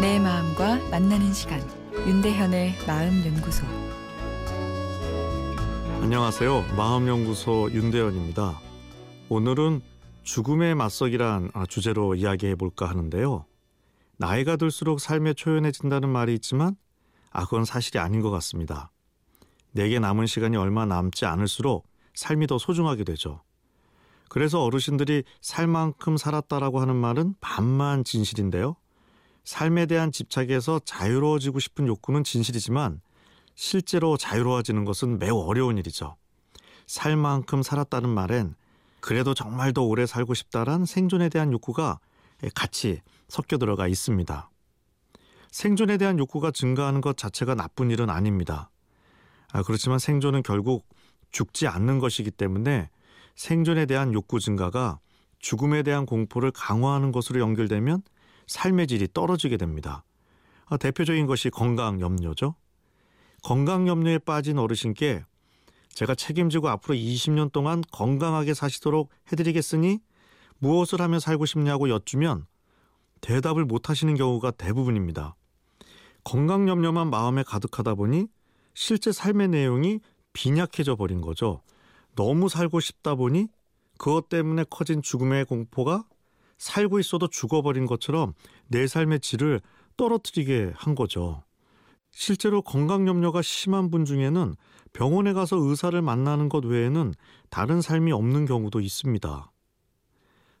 내 마음과 만나는 시간 윤대현의 마음 연구소 안녕하세요. 마음 연구소 윤대현입니다. 오늘은 죽음의 맞서기란 아, 주제로 이야기해 볼까 하는데요. 나이가 들수록 삶에 초연해진다는 말이 있지만 아 그건 사실이 아닌 것 같습니다. 내게 남은 시간이 얼마 남지 않을수록 삶이 더 소중하게 되죠. 그래서 어르신들이 살 만큼 살았다라고 하는 말은 반만 진실인데요. 삶에 대한 집착에서 자유로워지고 싶은 욕구는 진실이지만 실제로 자유로워지는 것은 매우 어려운 일이죠. 살 만큼 살았다는 말엔 그래도 정말 더 오래 살고 싶다란 생존에 대한 욕구가 같이 섞여 들어가 있습니다. 생존에 대한 욕구가 증가하는 것 자체가 나쁜 일은 아닙니다. 아, 그렇지만 생존은 결국 죽지 않는 것이기 때문에 생존에 대한 욕구 증가가 죽음에 대한 공포를 강화하는 것으로 연결되면 삶의 질이 떨어지게 됩니다. 아, 대표적인 것이 건강 염려죠. 건강 염려에 빠진 어르신께 제가 책임지고 앞으로 20년 동안 건강하게 사시도록 해드리겠으니 무엇을 하며 살고 싶냐고 여쭈면 대답을 못 하시는 경우가 대부분입니다. 건강 염려만 마음에 가득하다 보니 실제 삶의 내용이 빈약해져 버린 거죠. 너무 살고 싶다 보니 그것 때문에 커진 죽음의 공포가 살고 있어도 죽어버린 것처럼 내 삶의 질을 떨어뜨리게 한 거죠. 실제로 건강 염려가 심한 분 중에는 병원에 가서 의사를 만나는 것 외에는 다른 삶이 없는 경우도 있습니다.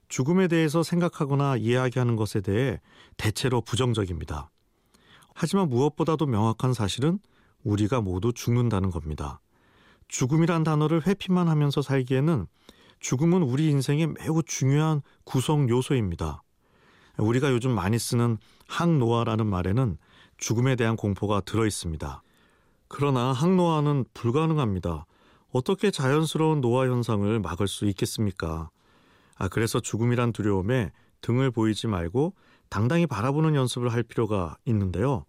죽음에 대해서 생각하거나 이야기하는 것에 대해 대체로 부정적입니다. 하지만 무엇보다도 명확한 사실은 우리가 모두 죽는다는 겁니다. 죽음이란 단어를 회피만 하면서 살기에는 죽음은 우리 인생의 매우 중요한 구성 요소입니다. 우리가 요즘 많이 쓰는 항노화라는 말에는 죽음에 대한 공포가 들어 있습니다. 그러나 항노화는 불가능합니다. 어떻게 자연스러운 노화 현상을 막을 수 있겠습니까? 아, 그래서 죽음이란 두려움에 등을 보이지 말고 당당히 바라보는 연습을 할 필요가 있는데요.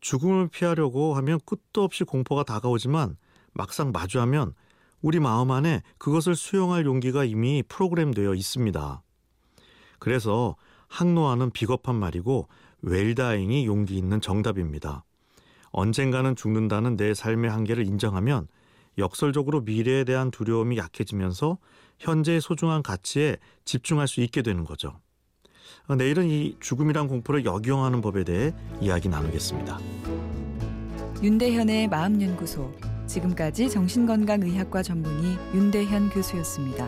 죽음을 피하려고 하면 끝도 없이 공포가 다가오지만 막상 마주하면 우리 마음 안에 그것을 수용할 용기가 이미 프로그램되어 있습니다. 그래서 항노화는 비겁한 말이고 웰다잉이 용기 있는 정답입니다. 언젠가는 죽는다는 내 삶의 한계를 인정하면 역설적으로 미래에 대한 두려움이 약해지면서 현재의 소중한 가치에 집중할 수 있게 되는 거죠. 내일은 이 죽음이란 공포를 역용하는 법에 대해 이야기 나누겠습니다. 윤대현의 마음연구소 지금까지 정신건강의학과 전문의 윤대현 교수였습니다.